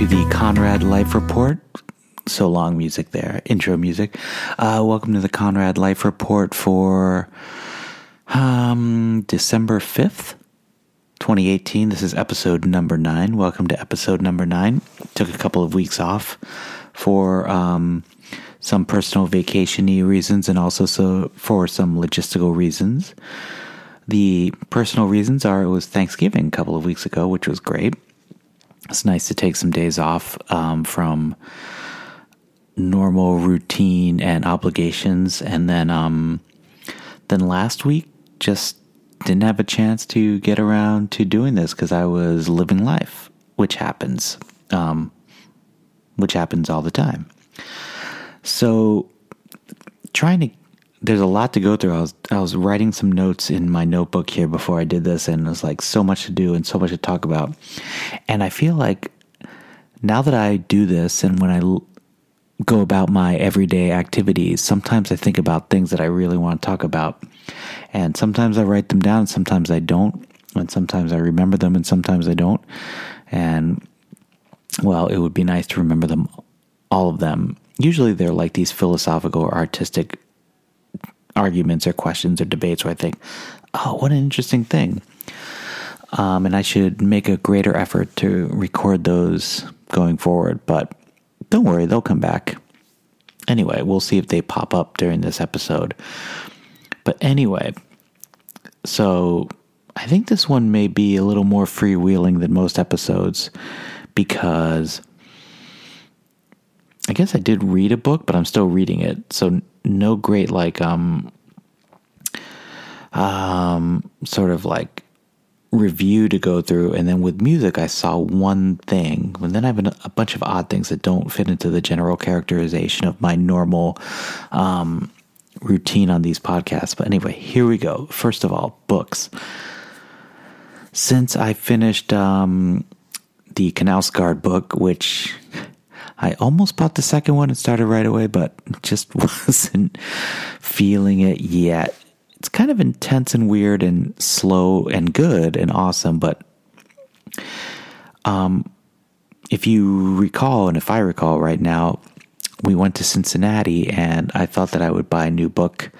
to the Conrad Life Report. So long music there, intro music. Uh, welcome to the Conrad Life Report for um, December 5th, 2018. This is episode number nine. Welcome to episode number nine. Took a couple of weeks off for um, some personal vacation reasons and also so for some logistical reasons. The personal reasons are it was Thanksgiving a couple of weeks ago, which was great. It's nice to take some days off um, from normal routine and obligations, and then um, then last week just didn't have a chance to get around to doing this because I was living life, which happens, um, which happens all the time. So trying to there's a lot to go through. I was I was writing some notes in my notebook here before I did this, and it was like so much to do and so much to talk about. And I feel like now that I do this, and when I l- go about my everyday activities, sometimes I think about things that I really want to talk about, and sometimes I write them down, sometimes I don't, and sometimes I remember them, and sometimes I don't. And well, it would be nice to remember them, all of them. Usually, they're like these philosophical or artistic arguments or questions or debates where I think, oh, what an interesting thing. Um, and I should make a greater effort to record those going forward. But don't worry, they'll come back. Anyway, we'll see if they pop up during this episode. But anyway, so I think this one may be a little more freewheeling than most episodes because I guess I did read a book, but I'm still reading it. So no great like um um sort of like review to go through. And then with music I saw one thing. And then I have a bunch of odd things that don't fit into the general characterization of my normal um, routine on these podcasts. But anyway here we go. First of all books. Since I finished um, the Knausgaard book which I almost bought the second one and started right away, but just wasn't feeling it yet. It's kind of intense and weird and slow and good and awesome, but um, if you recall, and if I recall right now, we went to Cincinnati and I thought that I would buy a new book,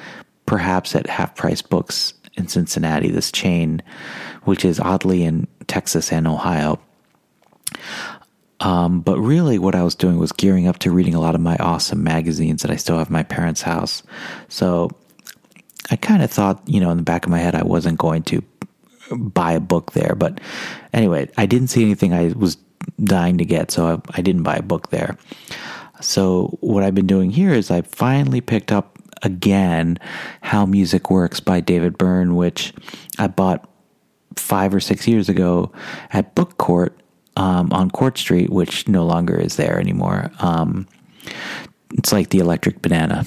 perhaps at half price books in Cincinnati, this chain, which is oddly in Texas and Ohio. Um, but really, what I was doing was gearing up to reading a lot of my awesome magazines that I still have my parents' house. So I kind of thought, you know, in the back of my head, I wasn't going to buy a book there. But anyway, I didn't see anything I was dying to get, so I, I didn't buy a book there. So what I've been doing here is I finally picked up again How Music Works by David Byrne, which I bought five or six years ago at Book Court um, on Court Street, which no longer is there anymore. Um, it's like the electric banana.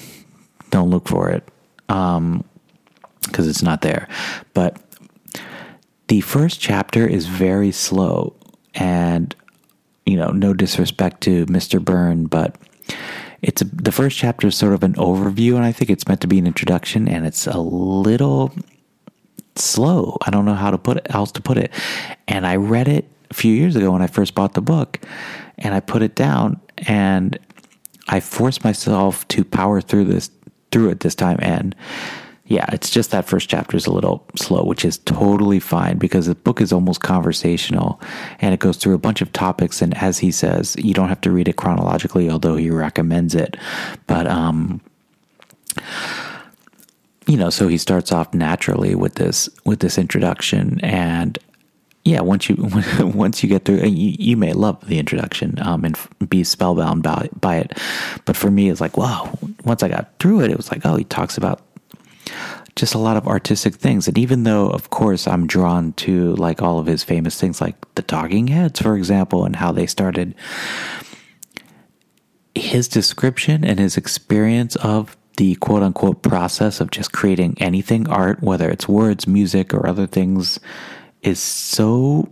Don't look for it because um, it's not there. But the first chapter is very slow, and you know, no disrespect to Mr. Byrne, but it's a, the first chapter is sort of an overview, and I think it's meant to be an introduction, and it's a little slow. I don't know how to put it, else to put it. And I read it a few years ago when I first bought the book, and I put it down, and I forced myself to power through this through it this time. And yeah, it's just that first chapter is a little slow, which is totally fine because the book is almost conversational and it goes through a bunch of topics. And as he says, you don't have to read it chronologically, although he recommends it. But um, you know, so he starts off naturally with this with this introduction, and yeah, once you once you get through, you, you may love the introduction um, and be spellbound by, by it. But for me, it's like wow. Once I got through it, it was like oh, he talks about just a lot of artistic things. And even though, of course, I'm drawn to like all of his famous things, like the Talking Heads, for example, and how they started. His description and his experience of the quote unquote process of just creating anything art, whether it's words, music, or other things is so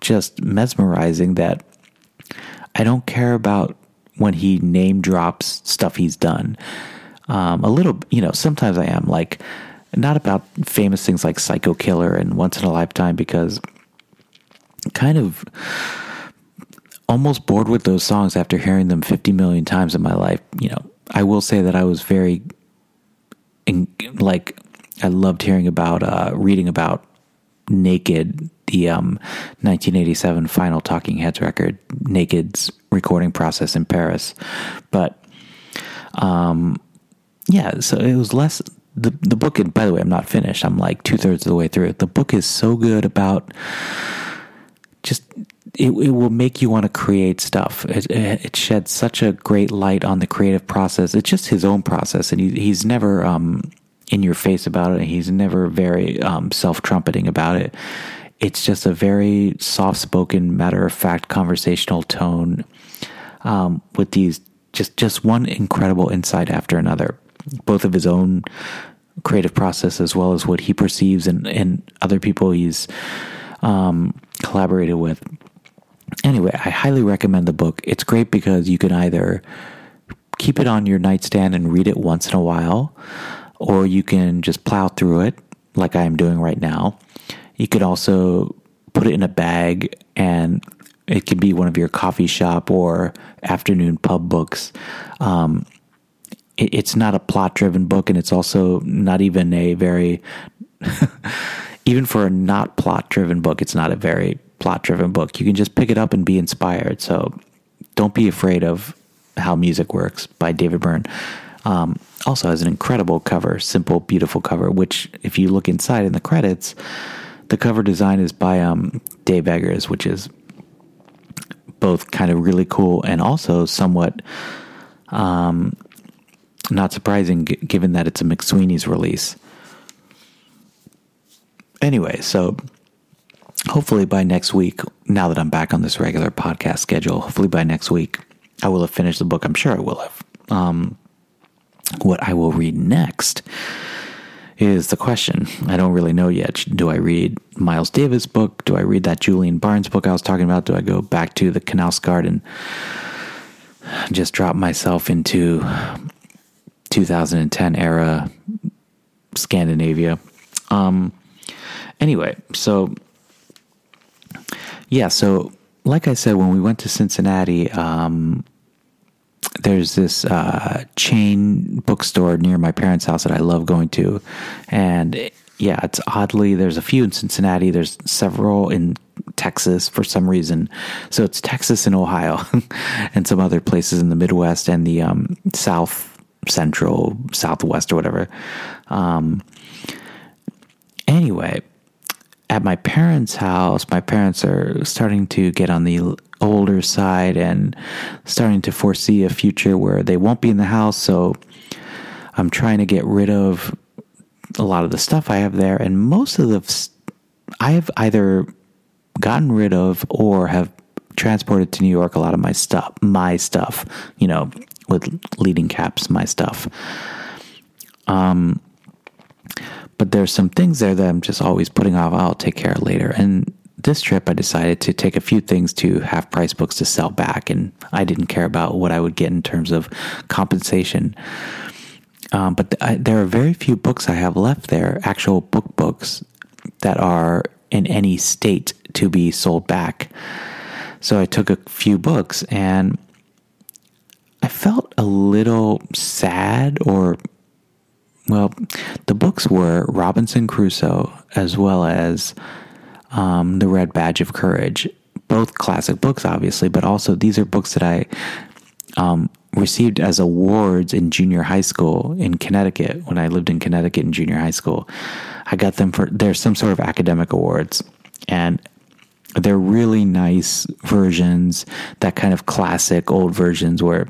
just mesmerizing that I don't care about when he name drops stuff he's done. Um, a little, you know, sometimes I am like, not about famous things like Psycho Killer and Once in a Lifetime because kind of almost bored with those songs after hearing them 50 million times in my life. You know, I will say that I was very, like, I loved hearing about, uh, reading about Naked, the um, 1987 final Talking Heads record, Naked's recording process in Paris. But, um, yeah, so it was less the the book. And by the way, I'm not finished. I'm like two thirds of the way through. The book is so good about just it, it will make you want to create stuff. It, it sheds such a great light on the creative process. It's just his own process, and he, he's never um, in your face about it. He's never very um, self trumpeting about it. It's just a very soft spoken, matter of fact, conversational tone um, with these just just one incredible insight after another, both of his own creative process as well as what he perceives and and other people he's um, collaborated with. Anyway, I highly recommend the book. It's great because you can either keep it on your nightstand and read it once in a while, or you can just plow through it like I am doing right now. You could also put it in a bag and it could be one of your coffee shop or afternoon pub books. Um, it, it's not a plot driven book, and it's also not even a very, even for a not plot driven book, it's not a very plot driven book. You can just pick it up and be inspired. So don't be afraid of how music works by David Byrne. Um, also has an incredible cover, simple, beautiful cover. Which, if you look inside in the credits, the cover design is by um, Dave Eggers, which is both kind of really cool and also somewhat um, not surprising, g- given that it's a McSweeney's release. Anyway, so hopefully by next week, now that I'm back on this regular podcast schedule, hopefully by next week, I will have finished the book. I'm sure I will have. Um, what I will read next is the question. I don't really know yet. Do I read Miles Davis' book? Do I read that Julian Barnes book I was talking about? Do I go back to the Knausgaard and just drop myself into 2010 era Scandinavia? Um, anyway, so yeah, so like I said, when we went to Cincinnati, um, there's this uh, chain bookstore near my parents' house that I love going to, and yeah, it's oddly there's a few in Cincinnati. There's several in Texas for some reason. So it's Texas and Ohio, and some other places in the Midwest and the um, South Central, Southwest, or whatever. Um, anyway, at my parents' house, my parents are starting to get on the older side and starting to foresee a future where they won't be in the house. So I'm trying to get rid of a lot of the stuff I have there. And most of the, I have either gotten rid of or have transported to New York a lot of my stuff, my stuff, you know, with leading caps, my stuff. Um, but there's some things there that I'm just always putting off. I'll take care of later. And this trip, I decided to take a few things to half price books to sell back, and I didn't care about what I would get in terms of compensation. Um, but th- I, there are very few books I have left there, actual book books that are in any state to be sold back. So I took a few books and I felt a little sad or well, the books were Robinson Crusoe as well as um, The Red Badge of Courage. Both classic books, obviously, but also these are books that I um, received as awards in junior high school in Connecticut when I lived in Connecticut in junior high school. I got them for, there's some sort of academic awards. And they're really nice versions, that kind of classic old versions where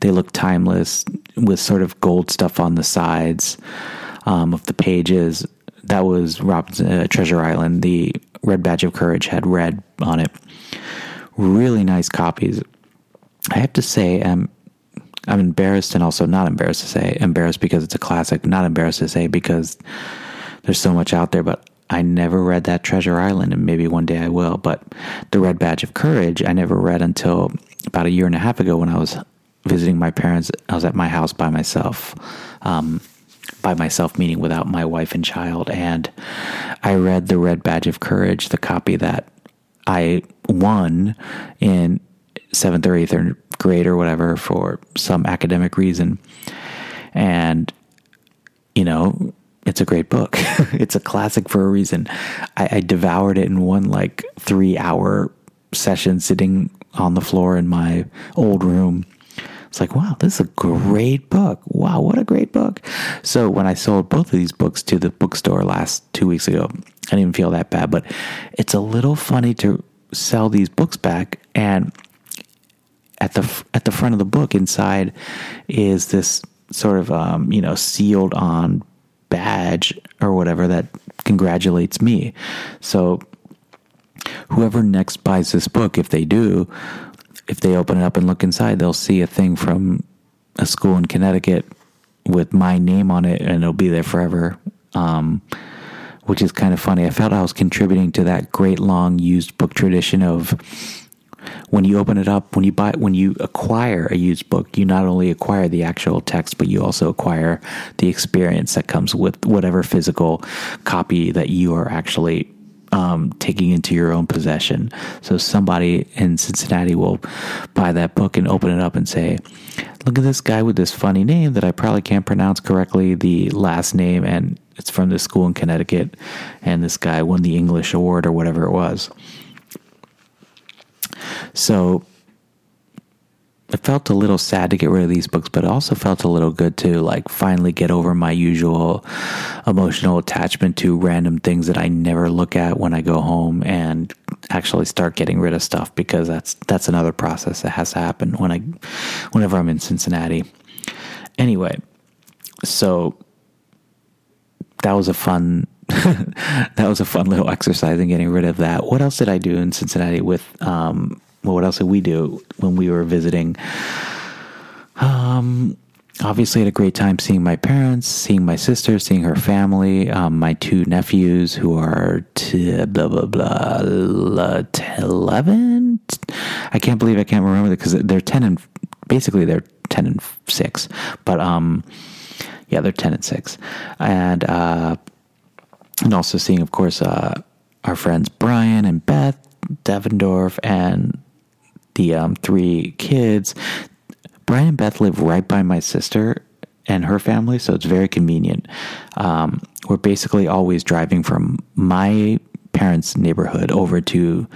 they look timeless with sort of gold stuff on the sides um, of the pages. That was Robinson uh, Treasure Island. The Red Badge of Courage had red on it. Really nice copies. I have to say, um, I'm embarrassed and also not embarrassed to say. Embarrassed because it's a classic, not embarrassed to say because there's so much out there, but I never read that Treasure Island, and maybe one day I will. But The Red Badge of Courage, I never read until about a year and a half ago when I was visiting my parents. I was at my house by myself, um, by myself, meaning without my wife and child. And I read The Red Badge of Courage, the copy that I won in seventh or eighth grade or whatever for some academic reason. And, you know, it's a great book. it's a classic for a reason. I, I devoured it in one like three hour session sitting on the floor in my old room. It's like, wow, this is a great book. Wow, what a great book. So when I sold both of these books to the bookstore last two weeks ago, I didn't even feel that bad, but it's a little funny to sell these books back and at the at the front of the book inside is this sort of um, you know sealed on badge or whatever that congratulates me. So whoever next buys this book, if they do, if they open it up and look inside, they'll see a thing from a school in Connecticut with my name on it, and it'll be there forever. Um, which is kind of funny. I felt I was contributing to that great long used book tradition of when you open it up, when you buy, when you acquire a used book, you not only acquire the actual text, but you also acquire the experience that comes with whatever physical copy that you are actually um, taking into your own possession. So somebody in Cincinnati will buy that book and open it up and say, "Look at this guy with this funny name that I probably can't pronounce correctly. The last name, and it's from this school in Connecticut, and this guy won the English award or whatever it was." So it felt a little sad to get rid of these books, but it also felt a little good to like finally get over my usual emotional attachment to random things that I never look at when I go home and actually start getting rid of stuff because that's that's another process that has to happen when I whenever I'm in Cincinnati. Anyway, so that was a fun that was a fun little exercise in getting rid of that. What else did I do in Cincinnati with um, well, what else did we do when we were visiting? Um, obviously, had a great time seeing my parents, seeing my sister, seeing her family, um, my two nephews who are t- blah blah blah, eleven. I can't believe I can't remember because they're ten and basically they're ten and six, but um, yeah, they're ten and six, and uh, and also seeing, of course, uh, our friends Brian and Beth Devendorf and the um, three kids. Brian and Beth live right by my sister and her family, so it's very convenient. Um, we're basically always driving from my parents' neighborhood over to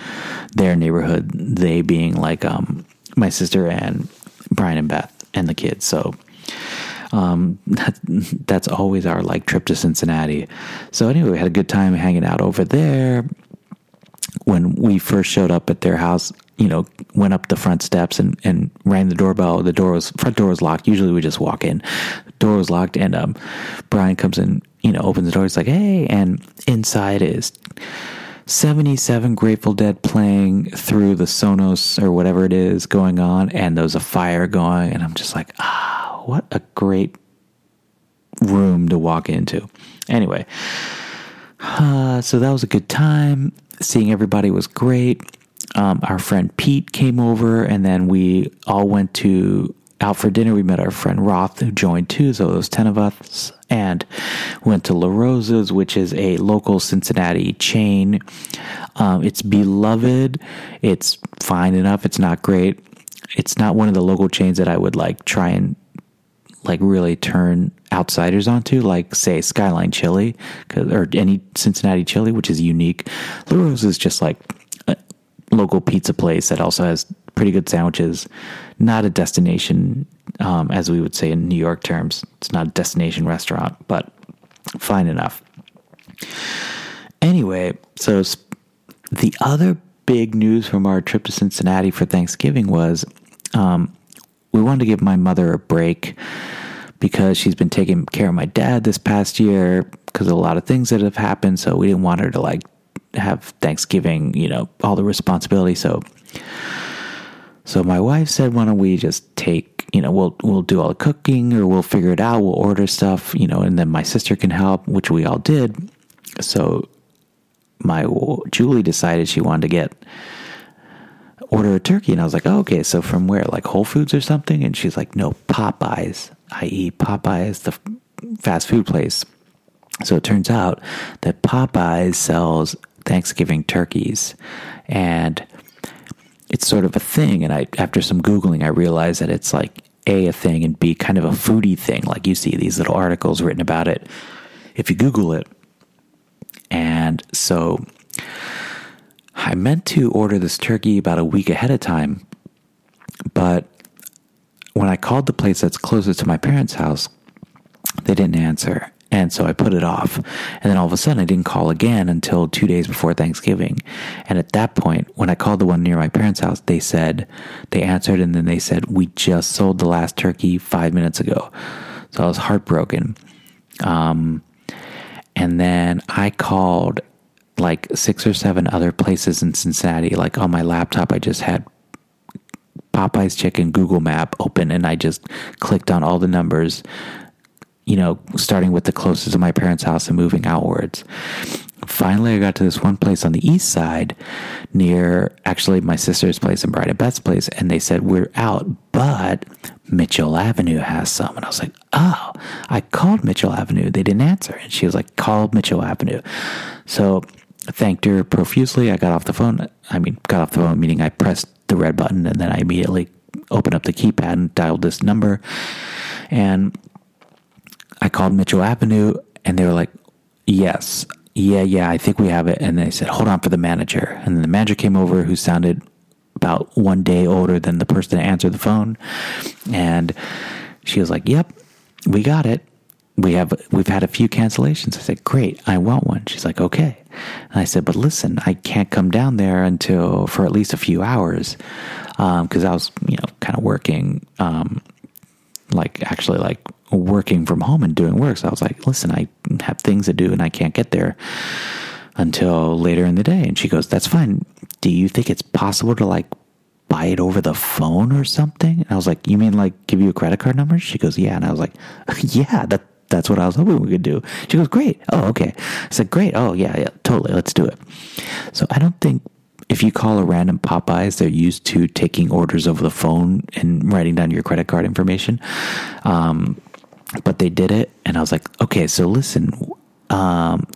their neighborhood, they being like um, my sister and Brian and Beth and the kids. So um, that, that's always our like trip to Cincinnati. So anyway, we had a good time hanging out over there. When we first showed up at their house, you know, went up the front steps and, and rang the doorbell. The door was front door was locked. Usually we just walk in. Door was locked, and um, Brian comes in, you know, opens the door. He's like, "Hey!" And inside is seventy seven Grateful Dead playing through the Sonos or whatever it is going on, and there's a fire going, and I'm just like, ah, what a great room to walk into. Anyway, uh, so that was a good time. Seeing everybody was great um, our friend Pete came over, and then we all went to out for dinner. We met our friend Roth, who joined too. So was 10 of us, and went to La Rosa's, which is a local Cincinnati chain. Um, it's beloved. It's fine enough. It's not great. It's not one of the local chains that I would like try and like really turn outsiders onto, like say Skyline Chili or any Cincinnati chili, which is unique. La Rosa is just like local pizza place that also has pretty good sandwiches. Not a destination, um, as we would say in New York terms. It's not a destination restaurant, but fine enough. Anyway, so the other big news from our trip to Cincinnati for Thanksgiving was um, we wanted to give my mother a break because she's been taking care of my dad this past year because of a lot of things that have happened. So we didn't want her to like have Thanksgiving, you know, all the responsibility. So, so my wife said, "Why don't we just take, you know, we'll we'll do all the cooking, or we'll figure it out. We'll order stuff, you know, and then my sister can help, which we all did." So, my Julie decided she wanted to get order a turkey, and I was like, oh, "Okay, so from where? Like Whole Foods or something?" And she's like, "No, Popeyes, i.e., Popeyes, the fast food place." So it turns out that Popeyes sells Thanksgiving turkeys. And it's sort of a thing. And I, after some Googling, I realized that it's like A, a thing, and B, kind of a foodie thing. Like you see these little articles written about it if you Google it. And so I meant to order this turkey about a week ahead of time, but when I called the place that's closest to my parents' house, they didn't answer. And so I put it off. And then all of a sudden, I didn't call again until two days before Thanksgiving. And at that point, when I called the one near my parents' house, they said, they answered, and then they said, We just sold the last turkey five minutes ago. So I was heartbroken. Um, and then I called like six or seven other places in Cincinnati. Like on my laptop, I just had Popeye's Chicken Google Map open and I just clicked on all the numbers you know, starting with the closest to my parents' house and moving outwards. Finally, I got to this one place on the east side near actually my sister's place and Bride Beth's place, and they said, We're out, but Mitchell Avenue has some. And I was like, Oh, I called Mitchell Avenue. They didn't answer. And she was like, Call Mitchell Avenue. So I thanked her profusely. I got off the phone. I mean, got off the phone, meaning I pressed the red button and then I immediately opened up the keypad and dialed this number. And I called Mitchell Avenue and they were like, yes, yeah, yeah, I think we have it. And they said, hold on for the manager. And then the manager came over who sounded about one day older than the person that answered the phone. And she was like, yep, we got it. We have we've had a few cancellations. I said, "Great, I want one." She's like, "Okay." And I said, "But listen, I can't come down there until for at least a few hours because um, I was, you know, kind of working, um, like actually like working from home and doing work. So I was like, listen, I have things to do and I can't get there until later in the day. And she goes, that's fine. Do you think it's possible to like buy it over the phone or something? And I was like, you mean like give you a credit card number? She goes, yeah. And I was like, yeah, that, that's what I was hoping we could do. She goes, great. Oh, okay. I said, great. Oh, yeah, yeah, totally. Let's do it. So I don't think if you call a random Popeyes, they're used to taking orders over the phone and writing down your credit card information. Um, but they did it and i was like okay so listen um,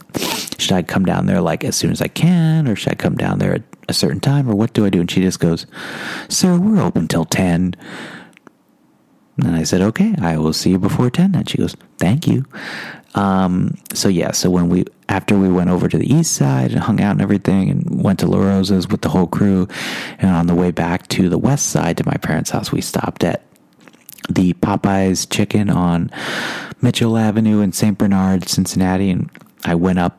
should i come down there like as soon as i can or should i come down there at a certain time or what do i do? And she just goes sir we're open till 10 and i said okay i will see you before 10 and she goes thank you. Um, so yeah so when we after we went over to the east side and hung out and everything and went to la rosa's with the whole crew and on the way back to the west side to my parents house we stopped at the Popeyes chicken on Mitchell Avenue in St. Bernard, Cincinnati, and I went up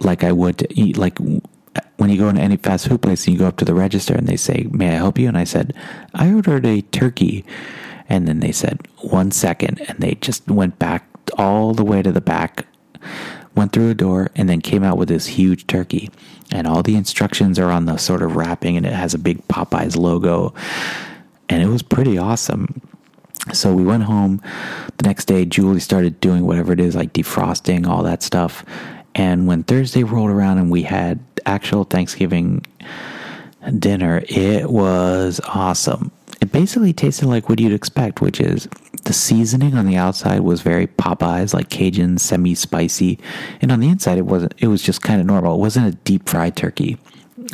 like I would to eat like when you go into any fast food place and you go up to the register and they say, "May I help you?" and I said, "I ordered a turkey." And then they said, "1 second. and they just went back all the way to the back, went through a door and then came out with this huge turkey. And all the instructions are on the sort of wrapping and it has a big Popeyes logo. And it was pretty awesome. So we went home. The next day, Julie started doing whatever it is, like defrosting, all that stuff. And when Thursday rolled around and we had actual Thanksgiving dinner, it was awesome. It basically tasted like what you'd expect, which is the seasoning on the outside was very Popeyes, like Cajun, semi spicy, and on the inside it wasn't. It was just kind of normal. It wasn't a deep fried turkey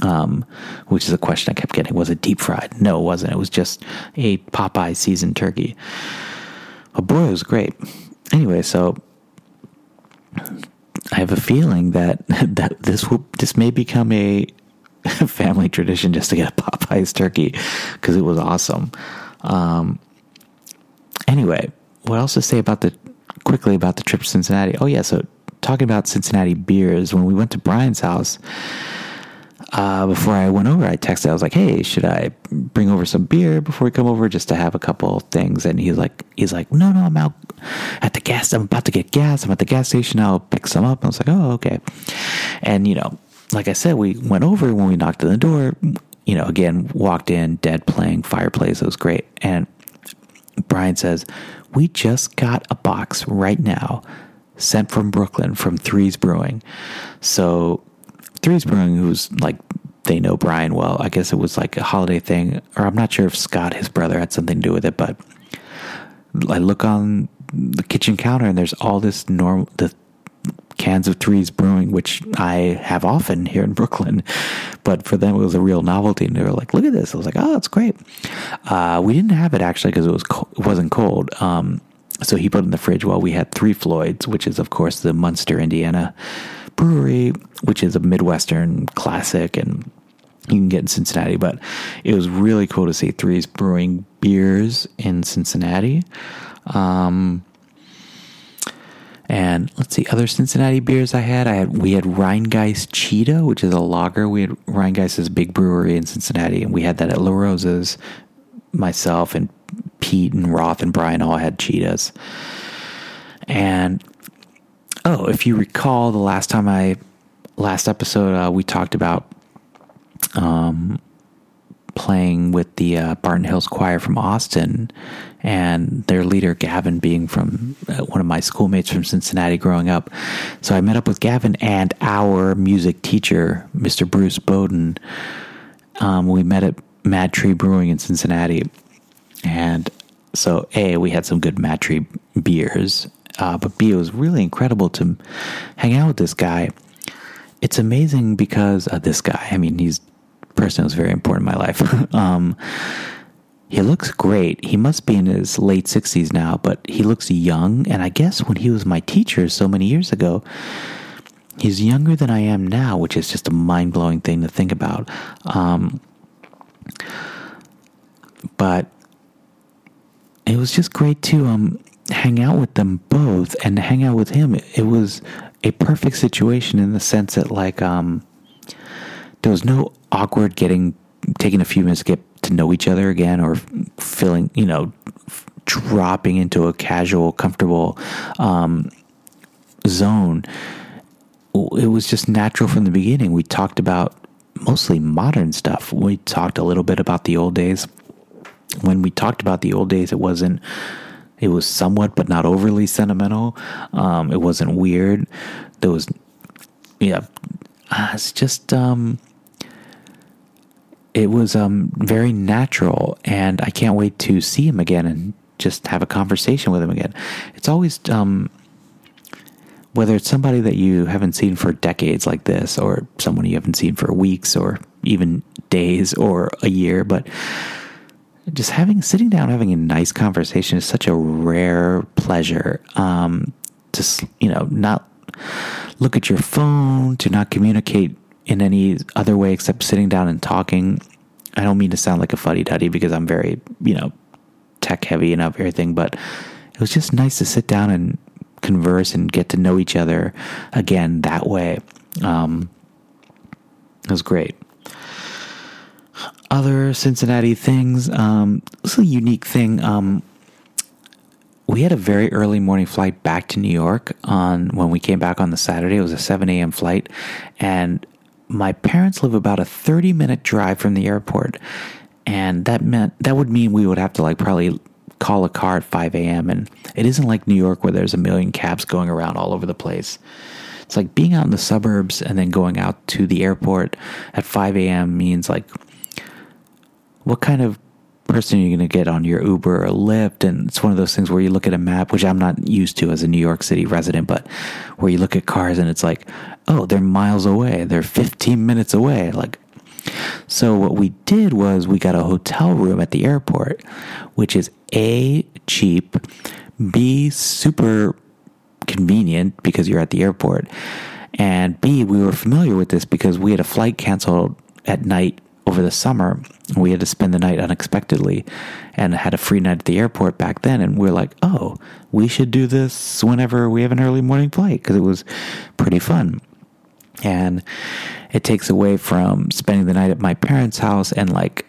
um, which is a question I kept getting. Was it deep fried? No, it wasn't. It was just a Popeye seasoned turkey. Oh boy, it was great. Anyway, so I have a feeling that that this will this may become a family tradition just to get a Popeyes turkey because it was awesome. Um, anyway, what else to say about the quickly about the trip to Cincinnati? Oh yeah, so talking about Cincinnati beers when we went to Brian's house uh, before I went over, I texted. I was like, "Hey, should I bring over some beer before we come over, just to have a couple things?" And he's like, "He's like, no, no, I'm out at the gas. I'm about to get gas. I'm at the gas station. I'll pick some up." And I was like, "Oh, okay." And you know, like I said, we went over when we knocked on the door. You know, again, walked in, dead playing fireplace. It was great. And Brian says, "We just got a box right now." Sent from Brooklyn from Threes Brewing. So Threes Brewing, who's like they know Brian well. I guess it was like a holiday thing, or I'm not sure if Scott, his brother, had something to do with it. But I look on the kitchen counter, and there's all this normal the cans of Threes Brewing, which I have often here in Brooklyn. But for them, it was a real novelty, and they were like, "Look at this!" I was like, "Oh, it's great." Uh, we didn't have it actually because it was co- it wasn't cold. Um, so he put it in the fridge while we had Three Floyds, which is of course the Munster, Indiana brewery, which is a Midwestern classic and you can get in Cincinnati, but it was really cool to see Threes brewing beers in Cincinnati. Um, and let's see, other Cincinnati beers I had. I had we had Rhinegeist Cheetah, which is a lager. We had Rhinegeist is a big brewery in Cincinnati, and we had that at La Rosa's. Myself and Pete and Roth and Brian all had cheetahs. And oh, if you recall, the last time I last episode uh, we talked about um, playing with the uh, Barton Hills Choir from Austin, and their leader Gavin being from uh, one of my schoolmates from Cincinnati growing up. So I met up with Gavin and our music teacher, Mr. Bruce Bowden. Um, we met at Mad Tree Brewing in Cincinnati, and so a we had some good Mad Tree beers, uh, but b it was really incredible to hang out with this guy. It's amazing because uh, this guy, I mean, he's person who's very important in my life. um, he looks great. He must be in his late 60s now, but he looks young. And I guess when he was my teacher so many years ago, he's younger than I am now, which is just a mind blowing thing to think about. Um, but it was just great to um, hang out with them both and hang out with him. It was a perfect situation in the sense that, like, um, there was no awkward getting taking a few minutes to get to know each other again or feeling you know dropping into a casual comfortable um, zone. It was just natural from the beginning. We talked about mostly modern stuff. We talked a little bit about the old days. When we talked about the old days it wasn't it was somewhat but not overly sentimental. Um, it wasn't weird. There was yeah it's just um, it was um, very natural, and I can't wait to see him again and just have a conversation with him again. It's always um, whether it's somebody that you haven't seen for decades like this, or someone you haven't seen for weeks, or even days, or a year, but just having sitting down having a nice conversation is such a rare pleasure. Um, to you know, not look at your phone, to not communicate in any other way except sitting down and talking. I don't mean to sound like a fuddy duddy because I'm very, you know, tech heavy and everything, but it was just nice to sit down and converse and get to know each other again that way. Um, it was great. Other Cincinnati things. Um, this is a unique thing. Um, we had a very early morning flight back to New York on when we came back on the Saturday. It was a 7 a.m. flight, and my parents live about a 30 minute drive from the airport. And that meant that would mean we would have to like probably call a car at 5 a.m. And it isn't like New York where there's a million cabs going around all over the place. It's like being out in the suburbs and then going out to the airport at 5 a.m. means like, what kind of person you're going to get on your Uber or Lyft? And it's one of those things where you look at a map, which I'm not used to as a New York City resident, but where you look at cars and it's like, oh, they're miles away. They're 15 minutes away. Like, so what we did was we got a hotel room at the airport, which is A, cheap, B, super convenient because you're at the airport. And B, we were familiar with this because we had a flight canceled at night over the summer. We had to spend the night unexpectedly and had a free night at the airport back then. And we are like, oh, we should do this whenever we have an early morning flight because it was pretty fun. And it takes away from spending the night at my parents' house and like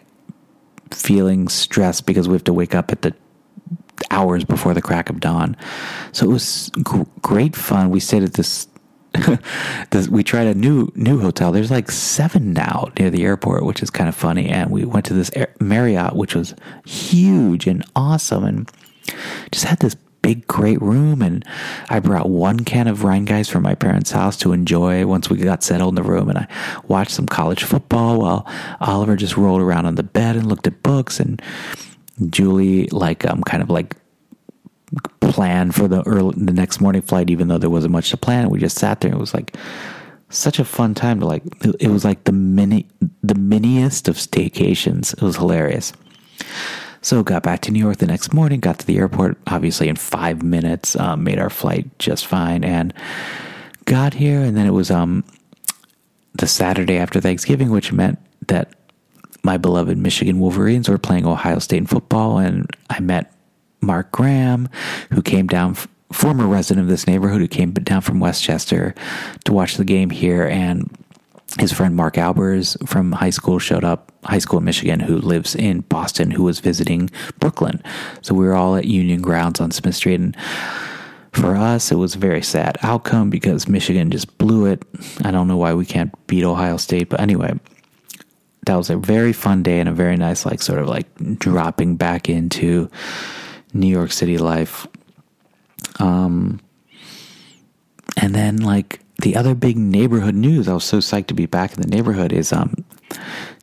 feeling stressed because we have to wake up at the hours before the crack of dawn. So it was gr- great fun. We stayed at this we tried a new new hotel. There's like seven now near the airport, which is kind of funny. And we went to this Marriott, which was huge and awesome, and just had this big, great room. And I brought one can of Rhinegeist from my parents' house to enjoy once we got settled in the room. And I watched some college football while Oliver just rolled around on the bed and looked at books. And Julie, like, um, kind of like plan for the early the next morning flight, even though there wasn't much to plan. We just sat there. It was like such a fun time to like. It was like the mini the miniest of staycations. It was hilarious. So got back to New York the next morning. Got to the airport obviously in five minutes. Um, made our flight just fine and got here. And then it was um the Saturday after Thanksgiving, which meant that my beloved Michigan Wolverines were playing Ohio State in football, and I met Mark Graham, who came down, former resident of this neighborhood, who came down from Westchester to watch the game here, and his friend Mark Albers from high school showed up, high school in Michigan, who lives in Boston, who was visiting Brooklyn. So we were all at Union Grounds on Smith Street, and for us, it was a very sad outcome because Michigan just blew it. I don't know why we can't beat Ohio State, but anyway, that was a very fun day and a very nice, like, sort of like dropping back into New York City life. Um, and then, like, the other big neighborhood news, I was so psyched to be back in the neighborhood, is um,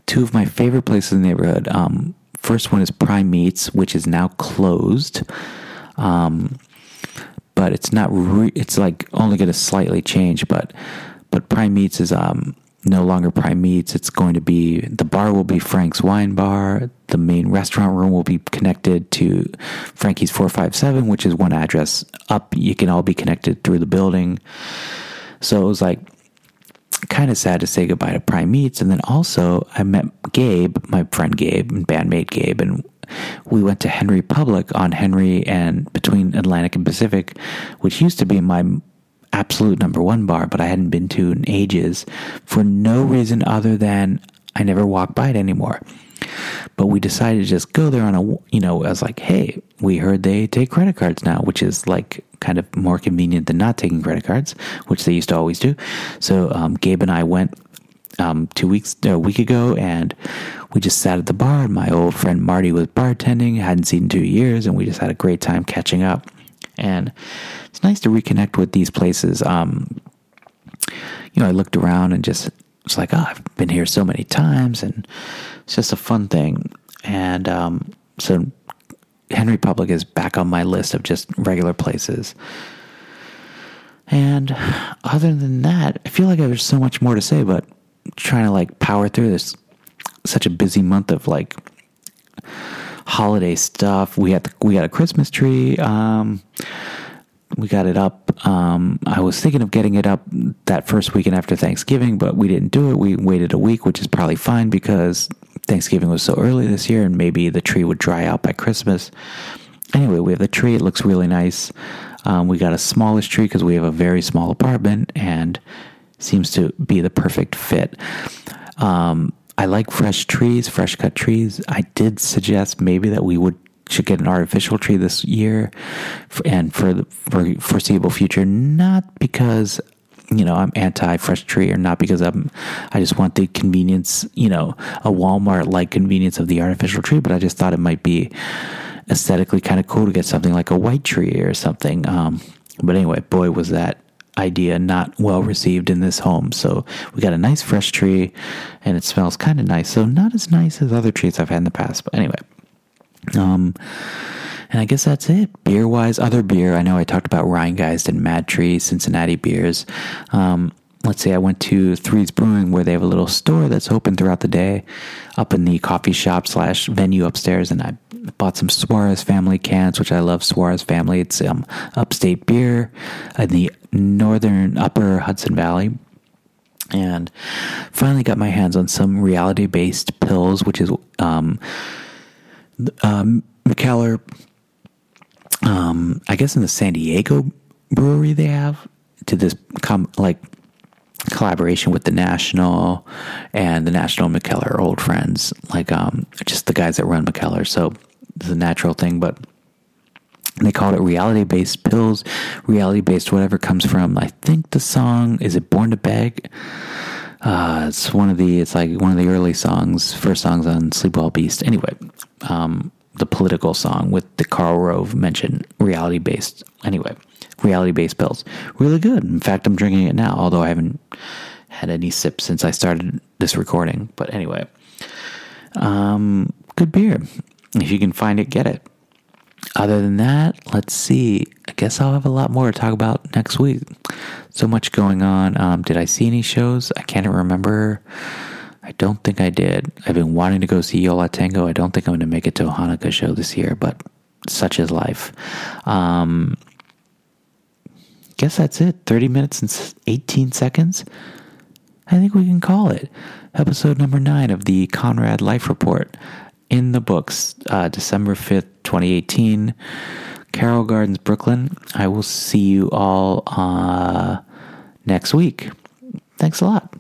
two of my favorite places in the neighborhood. Um, first one is Prime Meats, which is now closed. Um, but it's not, re- it's like only going to slightly change, but, but Prime Meats is, um, no longer Prime Meats. It's going to be the bar will be Frank's Wine Bar. The main restaurant room will be connected to Frankie's 457, which is one address up. You can all be connected through the building. So it was like kind of sad to say goodbye to Prime Meats. And then also, I met Gabe, my friend Gabe, and bandmate Gabe, and we went to Henry Public on Henry and between Atlantic and Pacific, which used to be my absolute number one bar, but I hadn't been to in ages for no reason other than I never walk by it anymore. But we decided to just go there on a, you know, I was like, hey, we heard they take credit cards now, which is like kind of more convenient than not taking credit cards, which they used to always do. So um, Gabe and I went um, two weeks, a week ago, and we just sat at the bar. My old friend Marty was bartending, hadn't seen in two years, and we just had a great time catching up. And it's nice to reconnect with these places. Um, you know, I looked around and just was like, oh, I've been here so many times, and it's just a fun thing. And um, so Henry Public is back on my list of just regular places. And other than that, I feel like there's so much more to say, but trying to like power through this such a busy month of like holiday stuff. We had the, we got a Christmas tree. Um, we got it up. Um, I was thinking of getting it up that first weekend after Thanksgiving, but we didn't do it. We waited a week, which is probably fine because Thanksgiving was so early this year, and maybe the tree would dry out by Christmas. Anyway, we have the tree. It looks really nice. Um, we got a smallish tree because we have a very small apartment, and seems to be the perfect fit. Um, I like fresh trees, fresh cut trees. I did suggest maybe that we would should get an artificial tree this year and for the for foreseeable future not because you know I'm anti fresh tree or not because I'm I just want the convenience you know a Walmart like convenience of the artificial tree but I just thought it might be aesthetically kind of cool to get something like a white tree or something um, but anyway boy was that idea not well received in this home so we got a nice fresh tree and it smells kind of nice so not as nice as other trees I've had in the past but anyway um, and I guess that's it. Beer wise, other beer. I know I talked about Rhinegeist and Mad Tree, Cincinnati beers. Um, let's say I went to Three's Brewing where they have a little store that's open throughout the day up in the coffee shop slash venue upstairs. And I bought some Suarez family cans, which I love Suarez family. It's um, upstate beer in the northern upper Hudson Valley. And finally got my hands on some reality based pills, which is um, um, Mikkeller, um, I guess in the San Diego brewery they have to this com- like collaboration with the National and the National are old friends, like um, just the guys that run Mikkeller. So it's a natural thing, but they called it reality based pills, reality based whatever comes from. I think the song is it Born to Beg. Uh, it's one of the it's like one of the early songs, first songs on Sleep Well Beast. Anyway, um, the political song with the Karl Rove mentioned reality based. Anyway, reality based pills, really good. In fact, I'm drinking it now, although I haven't had any sips since I started this recording. But anyway, um, good beer. If you can find it, get it. Other than that, let's see. I guess I'll have a lot more to talk about next week. So much going on. Um, did I see any shows? I can't remember. I don't think I did. I've been wanting to go see Yo La Tengo. I don't think I'm going to make it to a Hanukkah show this year, but such is life. Um, guess that's it. 30 minutes and 18 seconds. I think we can call it episode number nine of the Conrad Life Report in the books, uh, December 5th, 2018, Carroll Gardens, Brooklyn. I will see you all uh, next week. Thanks a lot.